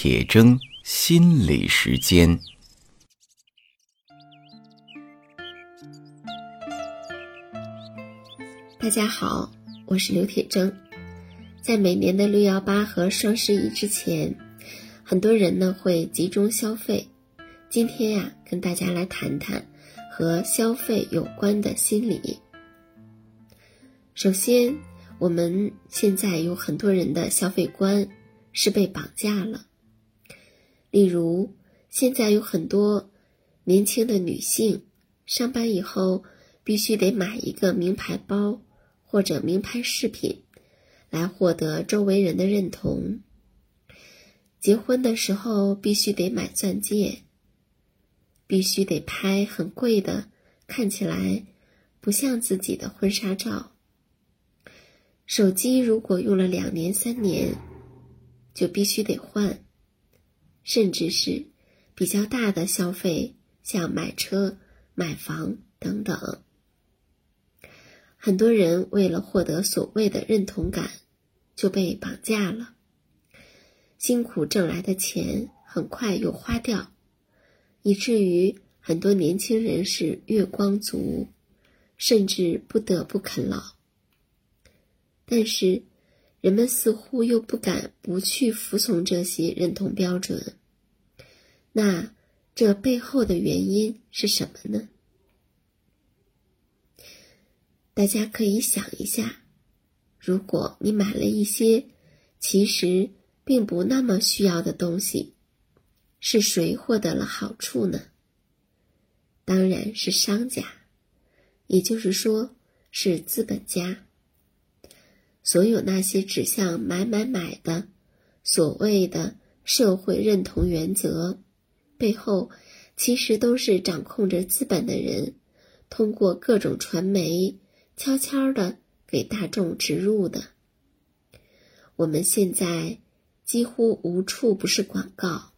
铁铮心理时间。大家好，我是刘铁铮。在每年的六幺八和双十一之前，很多人呢会集中消费。今天呀，跟大家来谈谈和消费有关的心理。首先，我们现在有很多人的消费观是被绑架了。例如，现在有很多年轻的女性上班以后必须得买一个名牌包或者名牌饰品，来获得周围人的认同。结婚的时候必须得买钻戒。必须得拍很贵的，看起来不像自己的婚纱照。手机如果用了两年三年，就必须得换，甚至是比较大的消费，像买车、买房等等。很多人为了获得所谓的认同感，就被绑架了。辛苦挣来的钱很快又花掉。以至于很多年轻人是月光族，甚至不得不啃老。但是，人们似乎又不敢不去服从这些认同标准。那这背后的原因是什么呢？大家可以想一下：如果你买了一些其实并不那么需要的东西。是谁获得了好处呢？当然是商家，也就是说是资本家。所有那些指向买买买的所谓的社会认同原则，背后其实都是掌控着资本的人，通过各种传媒悄悄的给大众植入的。我们现在几乎无处不是广告。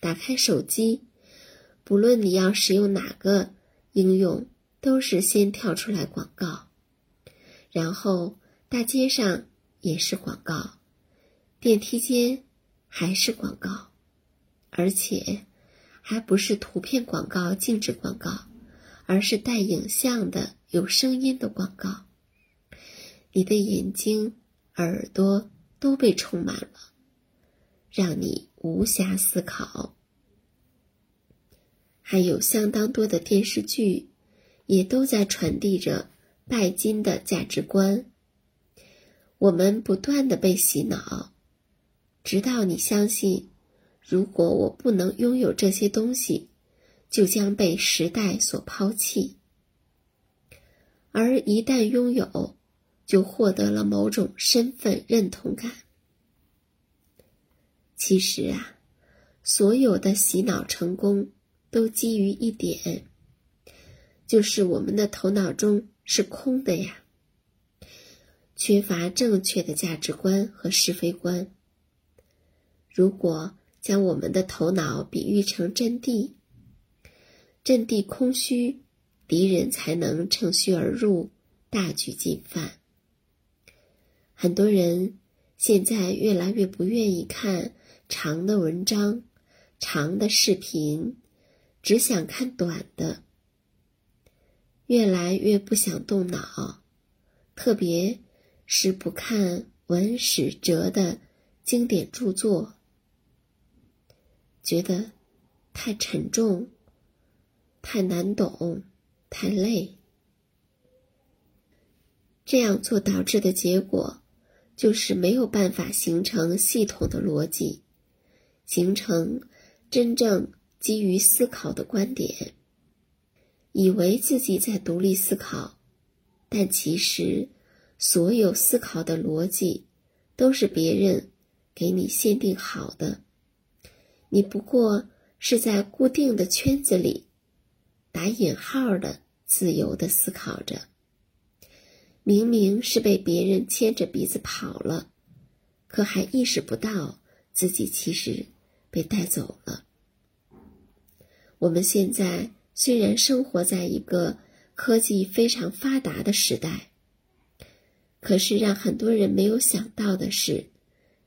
打开手机，不论你要使用哪个应用，都是先跳出来广告，然后大街上也是广告，电梯间还是广告，而且还不是图片广告、静止广告，而是带影像的、有声音的广告。你的眼睛、耳朵都被充满了，让你。无暇思考，还有相当多的电视剧，也都在传递着拜金的价值观。我们不断的被洗脑，直到你相信，如果我不能拥有这些东西，就将被时代所抛弃。而一旦拥有，就获得了某种身份认同感。其实啊，所有的洗脑成功都基于一点，就是我们的头脑中是空的呀，缺乏正确的价值观和是非观。如果将我们的头脑比喻成阵地，阵地空虚，敌人才能乘虚而入，大举进犯。很多人现在越来越不愿意看。长的文章，长的视频，只想看短的。越来越不想动脑，特别是不看文史哲的经典著作，觉得太沉重、太难懂、太累。这样做导致的结果，就是没有办法形成系统的逻辑。形成真正基于思考的观点，以为自己在独立思考，但其实所有思考的逻辑都是别人给你限定好的，你不过是在固定的圈子里打引号的自由的思考着，明明是被别人牵着鼻子跑了，可还意识不到自己其实。被带走了。我们现在虽然生活在一个科技非常发达的时代，可是让很多人没有想到的是，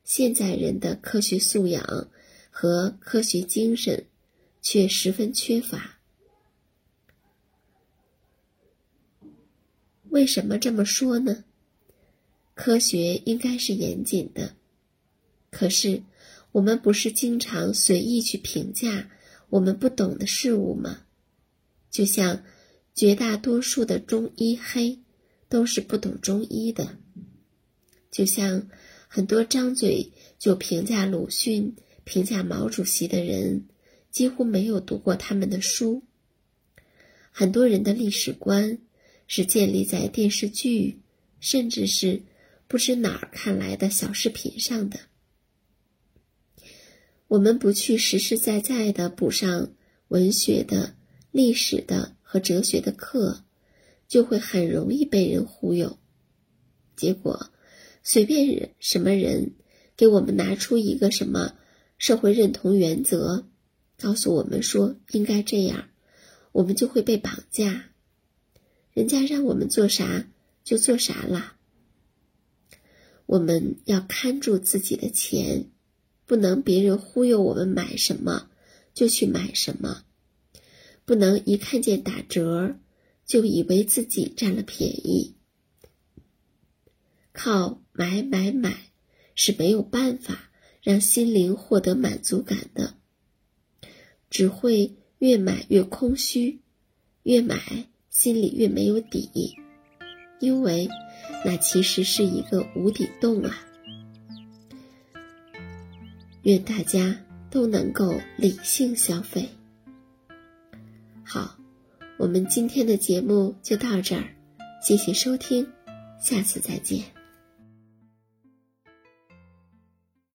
现在人的科学素养和科学精神却十分缺乏。为什么这么说呢？科学应该是严谨的，可是我们不是经常随意去评价我们不懂的事物吗？就像绝大多数的中医黑都是不懂中医的，就像很多张嘴就评价鲁迅、评价毛主席的人，几乎没有读过他们的书。很多人的历史观是建立在电视剧，甚至是不知哪儿看来的小视频上的。我们不去实实在在的补上文学的。历史的和哲学的课，就会很容易被人忽悠。结果，随便人什么人给我们拿出一个什么社会认同原则，告诉我们说应该这样，我们就会被绑架。人家让我们做啥就做啥啦。我们要看住自己的钱，不能别人忽悠我们买什么就去买什么。不能一看见打折，就以为自己占了便宜。靠买买买是没有办法让心灵获得满足感的，只会越买越空虚，越买心里越没有底，因为那其实是一个无底洞啊！愿大家都能够理性消费。好，我们今天的节目就到这儿，谢谢收听，下次再见。